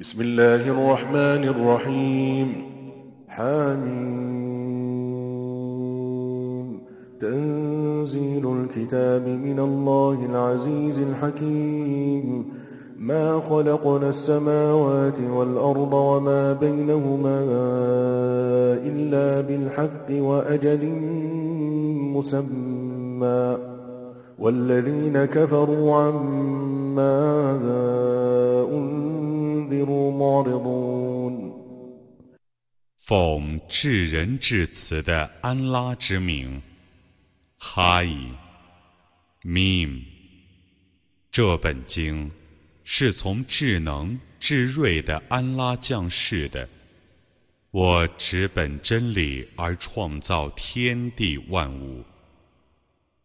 بسم الله الرحمن الرحيم. حميم. تنزيل الكتاب من الله العزيز الحكيم. ما خلقنا السماوات والأرض وما بينهما إلا بالحق وأجل مسمى. والذين كفروا عما أنذروا معرضون 奉至仁至慈的安拉之名，哈伊，mim，这本经是从智能至睿的安拉降世的。我只本真理而创造天地万物，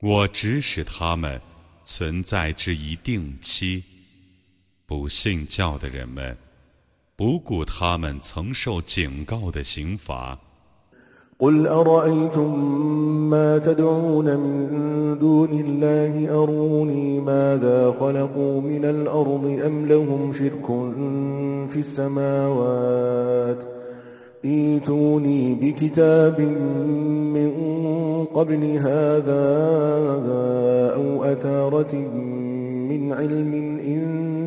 我只使他们存在至一定期。 不信教的人们。不顾他们曾受警告的刑罚。قل أرأيتم ما تدعون من دون الله أروني ماذا خلقوا من الأرض أم لهم شرك في السماوات ايتوني بكتاب من قبل هذا أو أثارة من علم إن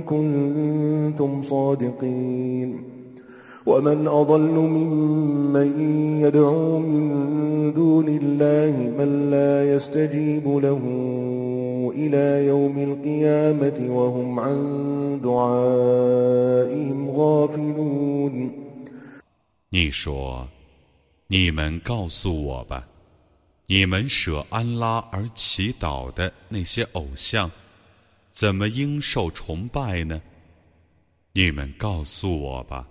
كنتم صادقين ومن أضل ممن يدعو من دون الله من لا يستجيب له إلى يوم القيامة وهم عن دعائهم غافلون 你说，你们告诉我吧，你们舍安拉而祈祷的那些偶像。 怎么应受崇拜呢？你们告诉我吧，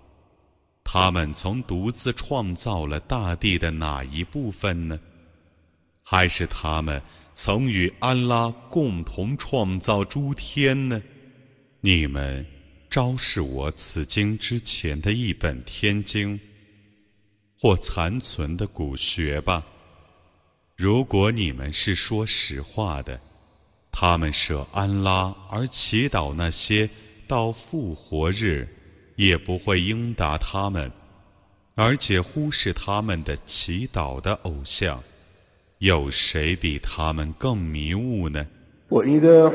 他们曾独自创造了大地的哪一部分呢？还是他们曾与安拉共同创造诸天呢？你们昭示我此经之前的一本天经，或残存的古学吧。如果你们是说实话的。他们舍安拉而祈祷那些到复活日也不会应答他们，而且忽视他们的祈祷的偶像，有谁比他们更迷雾呢？وإذا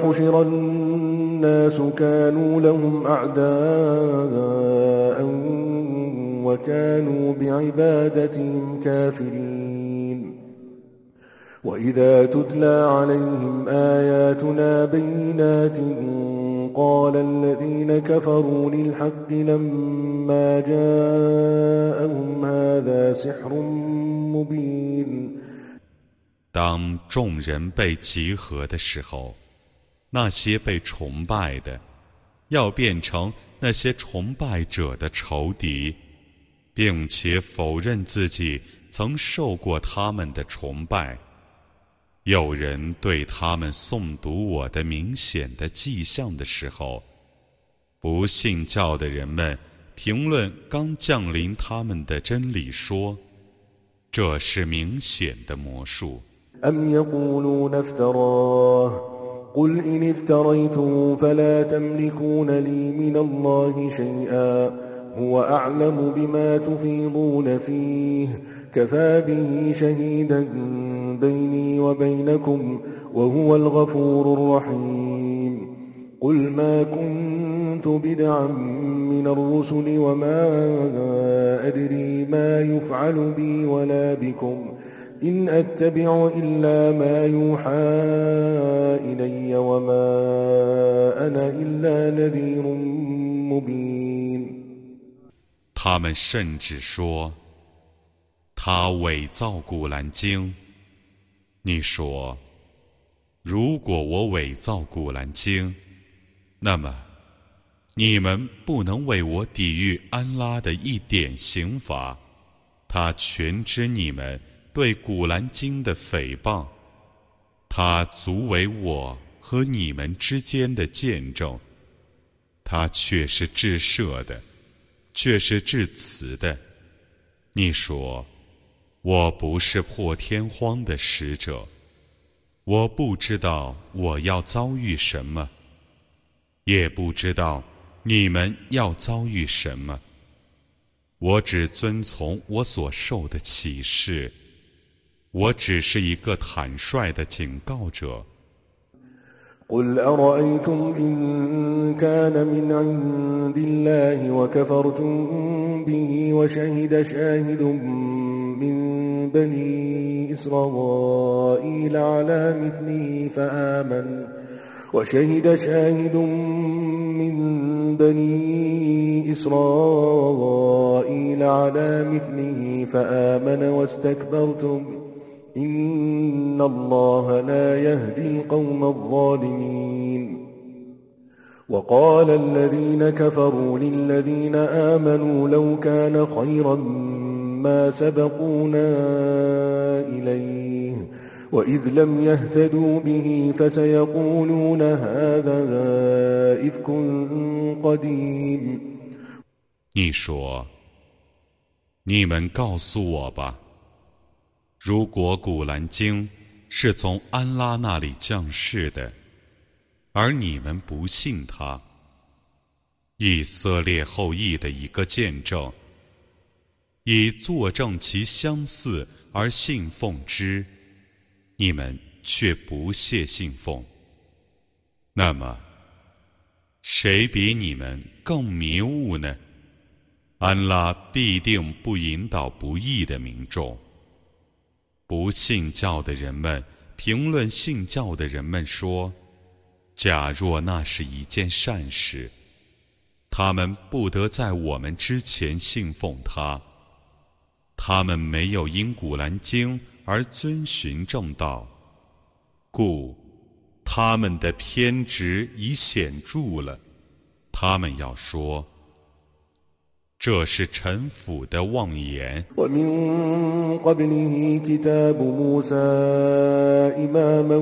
تتلى عليهم آياتنا بينات قال الذين كفروا للحق لما جاءهم هذا سحر مبين 当众人被集合的时候，那些被崇拜的要变成那些崇拜者的仇敌，并且否认自己曾受过他们的崇拜。 有人对他们诵读我的明显的迹象的时候，不信教的人们评论刚降临他们的真理说：“这是明显的魔术。” هو أعلم بما تفيضون فيه. كفى به شهيدا بيني وبينكم وهو الغفور الرحيم. قل ما كنت بدعا من الرسل وما أدري ما يفعل بي ولا بكم. إن أتبع إلا ما يوحى إلي وما أنا إلا نذير مبين. 他们甚至说，他伪造《古兰经》。你说，如果我伪造《古兰经》，那么你们不能为我抵御安拉的一点刑罚。他全知你们对《古兰经》的诽谤，他足为我和你们之间的见证。他却是至赦的。却是致辞的。你说，我不是破天荒的使者，我不知道我要遭遇什么，也不知道你们要遭遇什么？我只遵从我所受的启示，我只是一个坦率的警告者。قل أرأيتم إن كان من عند الله وكفرتم به وشهد شاهد من بني إسرائيل على مثله فآمن وشهد شاهد من بني إسرائيل على مثله فآمن واستكبرتم إن الله لا يهدي القوم الظالمين وقال الذين كفروا للذين آمنوا لو كان خيرا ما سبقونا إليه وإذ لم يهتدوا به فسيقولون هذا إفك قديم 你说，你们告诉我吧。 如果《古兰经》是从安拉那里降世的，而你们不信他，以色列后裔的一个见证，以作证其相似而信奉之，你们却不屑信奉，那么谁比你们更迷雾呢？安拉必定不引导不义的民众。不信教的人们评论信教的人们说：“假若那是一件善事，他们不得在我们之前信奉他。他们没有因古兰经而遵循正道，故他们的偏执已显著了。他们要说。”这是臣府的妄言。ومن قبله كتاب موسى إماما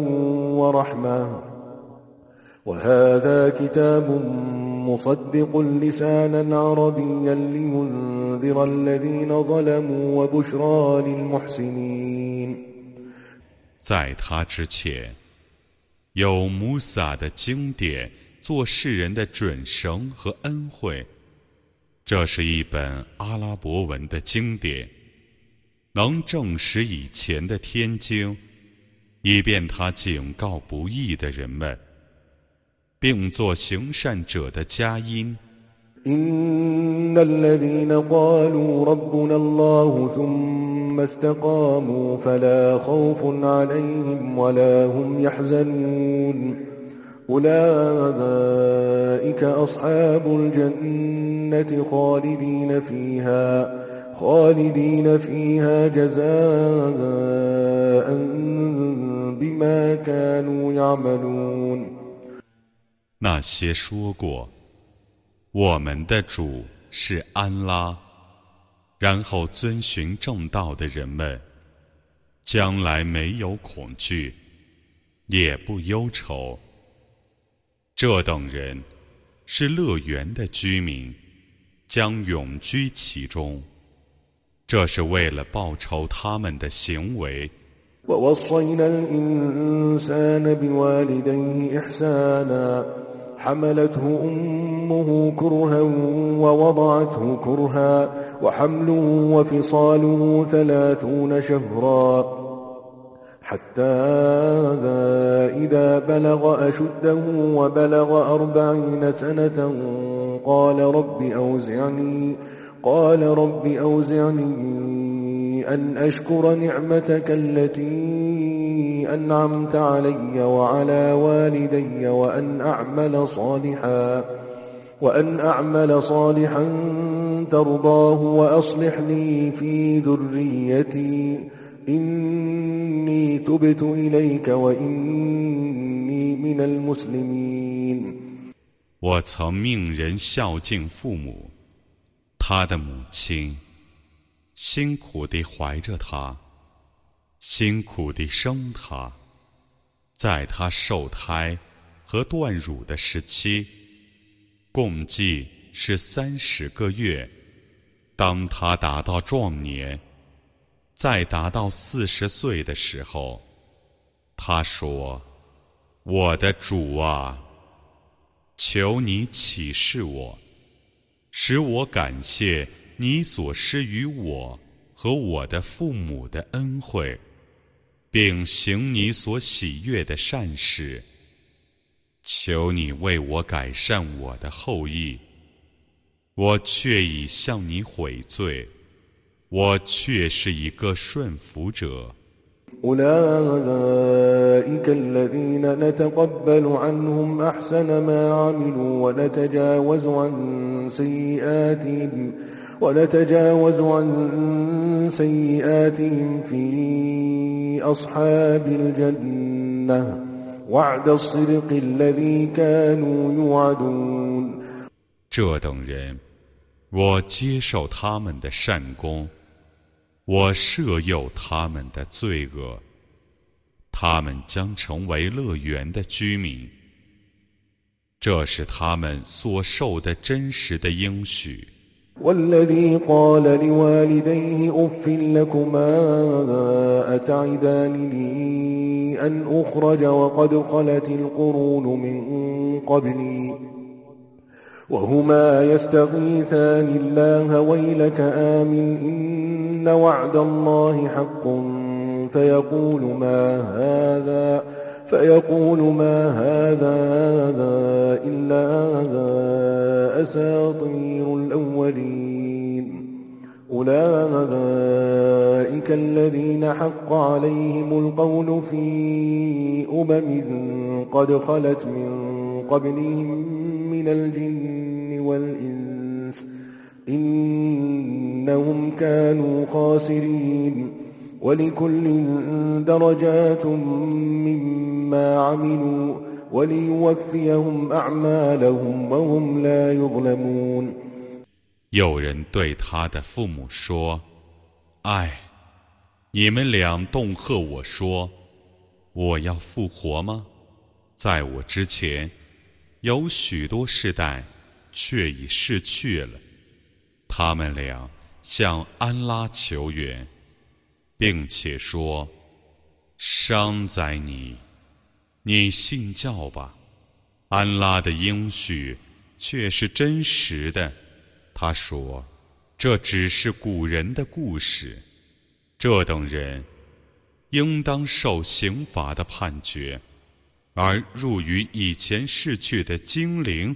ورحمة وهذا كتاب مصدق لسانا عربيا لينذر الذين ظلموا وبشرى للمحسنين 在他之前，有穆萨的经典，做世人的准绳和恩惠。 这是一本阿拉伯文的经典，能证实以前的天经，以便他警告不义的人们，并做行善者的佳音。أولئك أصحاب الجنة خالدين فيها خالدين فيها جزاء بما كانوا يعملون 那些说过我们的主是安拉，然后遵循正道的人们，将来没有恐惧，也不忧愁。 这等人是乐园的居民，将永居其中。这是为了报酬他们的行为。حتى إذا بلغ أشده وبلغ أربعين سنة قال رب أوزعني قال رب أوزعني أن أشكر نعمتك التي أنعمت علي وعلى والدي وأن أعمل صالحا وأن أعمل صالحا ترضاه وأصلح لي في ذريتي. 我曾命人孝敬父母，他的母亲辛苦地怀着他，辛苦地生他，在他受胎和断乳的时期，共计是三十个月。当他达到壮年。在达到四十岁的时候，他说：“我的主啊，求你启示我，使我感谢你所施于我和我的父母的恩惠，并行你所喜悦的善事。求你为我改善我的后裔，我却已向你悔罪，我却是一个顺服者。أولئك الذين نتقبل عنهم أحسن ما عملوا ونتجاوز عن سيئاتهم ونتجاوز عن سيئاتهم في أصحاب الجنة وعد الصدق الذي كانوا يوعدون 这等人，我接受他们的善功。 我赦宥他们的罪恶，他们将成为乐园的居民。这是他们所受的真实的应许。والذي قال لوالديه أف لكما أتعدانني أن أخرج وقد خلت القرون من قبلي وهما يستغيثان الله ويلك آمن إن وعد الله حق فيقول ما هذا فيقول ما هذا إلا أساطير الأولين. أولئك الذين حق عليهم القول في أمم قد خلت من قبلهم من الجن والإنس إنهم كانوا خاسرين ولكل درجات مما عملوا وليوفيهم أعمالهم وهم لا يظلمون 有人对他的父母说：“哎，你们俩恫吓我说，我要复活吗？在我之前，有许多世代， 却已逝去了。他们俩向安拉求援，并且说：“伤哉你！你信教吧，安拉的应许却是真实的。”他说：“这只是古人的故事，这等人应当受刑罚的判决。”而入于以前逝去的精灵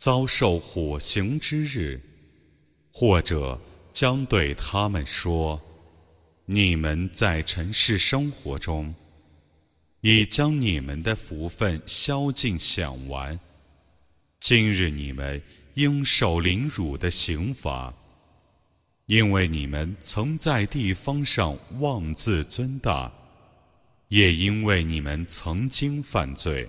遭受火刑之日，或者将对他们说：“你们在尘世生活中，已将你们的福分消尽享完。今日你们。”应受凌辱的刑罚，因为你们曾在地方上妄自尊大，也因为你们曾经犯罪。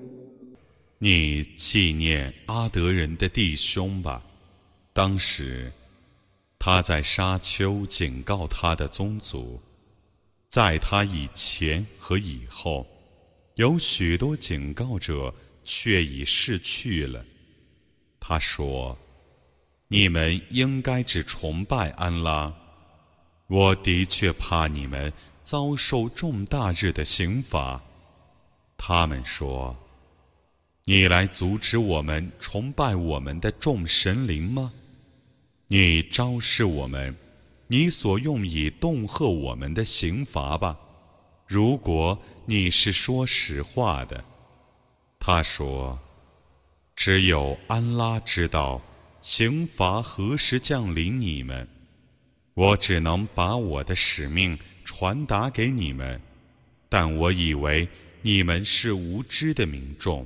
你纪念阿德人的弟兄吧。当时，他在沙丘警告他的宗族，在他以前和以后，有许多警告者却已逝去了。他说：“你们应该只崇拜安拉。我的确怕你们遭受重大日的刑罚。”他们说。你来阻止我们崇拜我们的众神灵吗？你昭示我们，你所用以恫吓我们的刑罚吧。如果你是说实话的，他说：“只有安拉知道刑罚何时降临你们。我只能把我的使命传达给你们，但我以为你们是无知的民众。”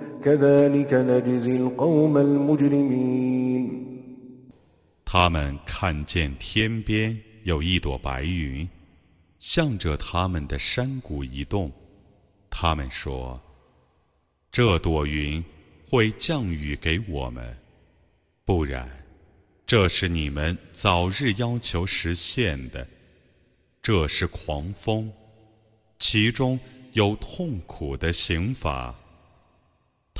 他们看见天边有一朵白云，向着他们的山谷移动。他们说：“这朵云会降雨给我们，不然，这是你们早日要求实现的。这是狂风，其中有痛苦的刑罚。”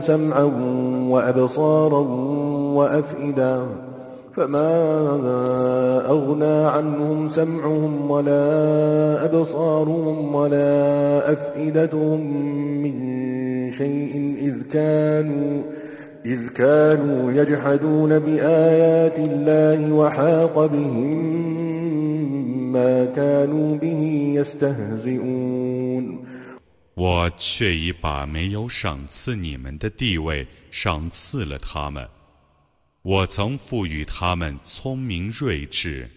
سمعا وأبصارا وأفئدة فما أغنى عنهم سمعهم ولا أبصارهم ولا أفئدتهم من شيء إذ كانوا إذ كانوا يجحدون بآيات الله وحاق بهم ما كانوا به يستهزئون 我却已把没有赏赐你们的地位赏赐了他们。我曾赋予他们聪明睿智，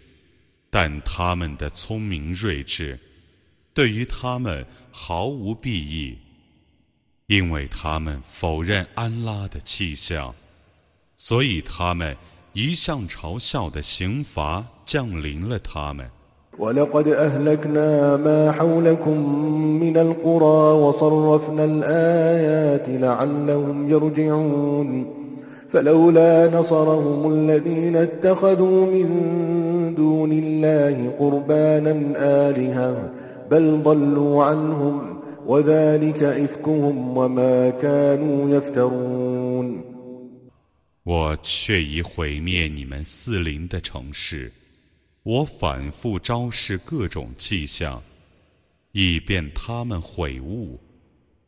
但他们的聪明睿智对于他们毫无裨益，因为他们否认安拉的气象，所以他们一向嘲笑的刑罚降临了他们。ولقد أهلكنا ما حولكم من القرى وصرفنا الآيات لعلهم يرجعون فلولا نصرهم الذين اتخذوا من دون الله قربانا آلهة بل ضلوا عنهم وذلك إفكهم وما كانوا يفترون 我却已毁灭你们四邻的城市。 我反复昭示各种迹象，以便他们悔悟。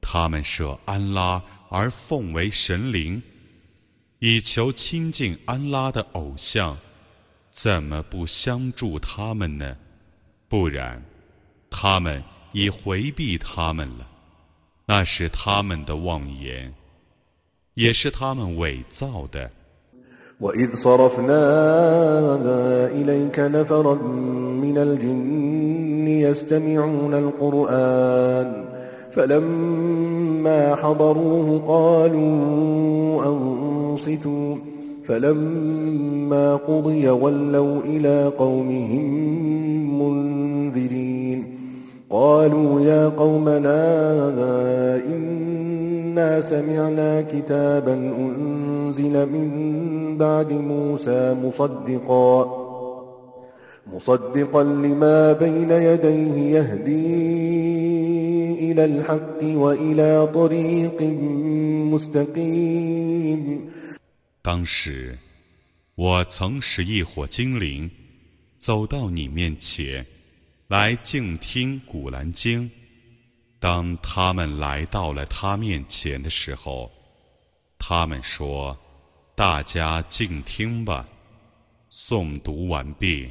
他们舍安拉而奉为神灵，以求亲近安拉的偶像，怎么不相助他们呢？不然，他们已回避他们了。那是他们的妄言，也是他们伪造的。وإذ صرفنا إليك نفرا من الجن يستمعون القرآن فلما حضروه قالوا أنصتوا فلما قضي ولوا إلى قومهم منذرين قالوا يا قومنا إن إنا سمعنا كتابا أنزل من بعد موسى مصدقا مصدقا لما بين يديه يهدي إلى الحق وإلى طريق مستقيم 当时，我曾使一伙精灵走到你面前，来静听《古兰经》。 当他们来到了他面前的时候，他们说：“大家静听吧。”诵读完毕，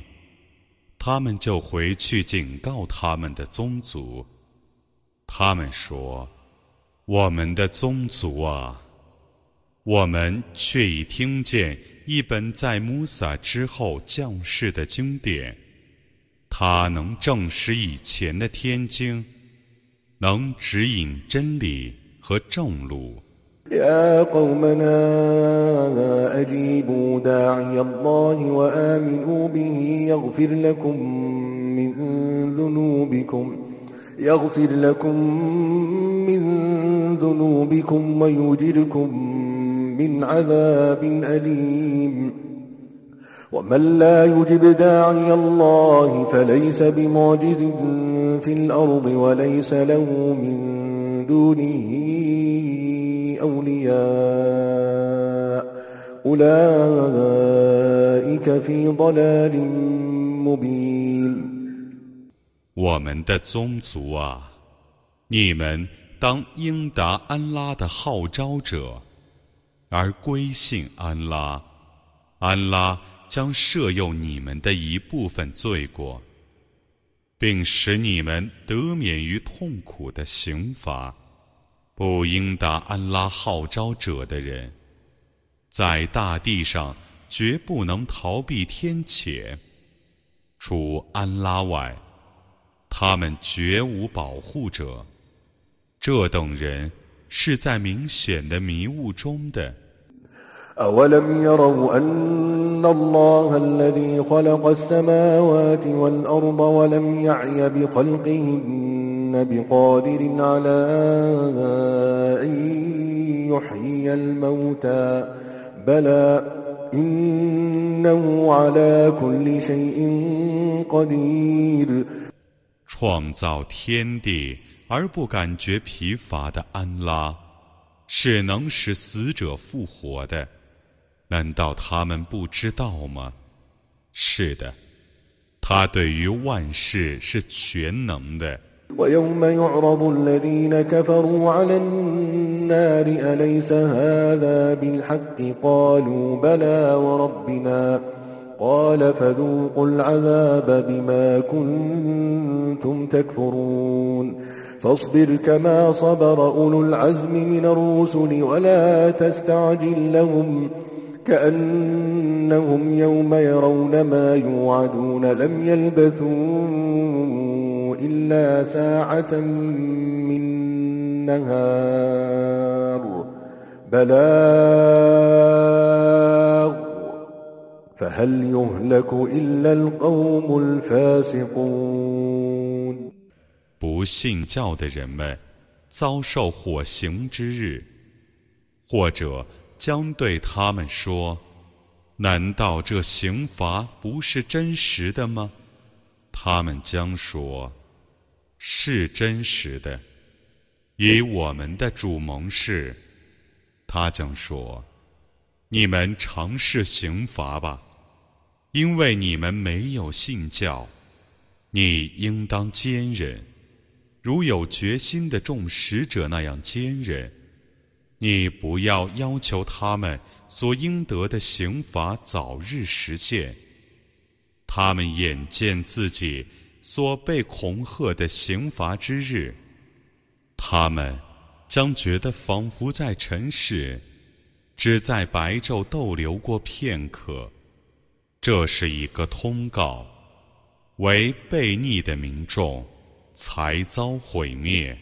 他们就回去警告他们的宗族。他们说：“我们的宗族啊，我们却已听见一本在穆萨之后降世的经典，它能证实以前的天经。”能指引真理和正路。يا قومنا أجيبوا داعي الله وآمنوا به يغفر لكم من ذنوبكم يغفر لكم من ذنوبكم ويجركم من عذاب أليم ومن لا يجب داعي الله فليس بمعجز في الأرض وليس له من دونه أولياء أولئك في ضلال مبين 我们的宗族啊，你们当应答安拉的号召者，而归信安拉。安拉将赦宥你们的一部分罪过， 并使你们得免于痛苦的刑罚。不应答安拉号召者的人，在大地上绝不能逃避天谴。除安拉外，他们绝无保护者。这等人是在明显的迷雾中的。أولم يروا أن الله الذي خلق السماوات والأرض ولم يعي بخلقهن بقادر على أن يحيي الموتى بلى إنه على كل شيء قدير 创造天地而不感觉疲乏的安拉，是能使死者复活的。 难道他们不知道吗？是的，他对于万事是全能的。ويوم يعرض الذين كفروا على النار أليس هذا بالحق قالوا بلى وربنا قال فذوقوا العذاب بما كنتم تكفرون فاصبر كما صبر أولو العزم من الرسل ولا تستعجل لهم كأنهم يوم يرون ما يوعدون لم يلبثوا إلا ساعة من نهار بلاغ فهل يهلك إلا القوم الفاسقون 不信教的人们遭受火刑之日，或者 将对他们说：“难道这刑罚不是真实的吗？”他们将说：“是真实的。”以我们的主盟誓，他将说：“你们尝试刑罚吧，因为你们没有信教。你应当坚忍，如有决心的众使者那样坚忍。”你不要要求他们所应得的刑罚早日实现。他们眼见自己所被恐吓的刑罚之日，他们将觉得仿佛在尘世，只在白昼逗留过片刻。这是一个通告，为悖逆的民众才遭毁灭。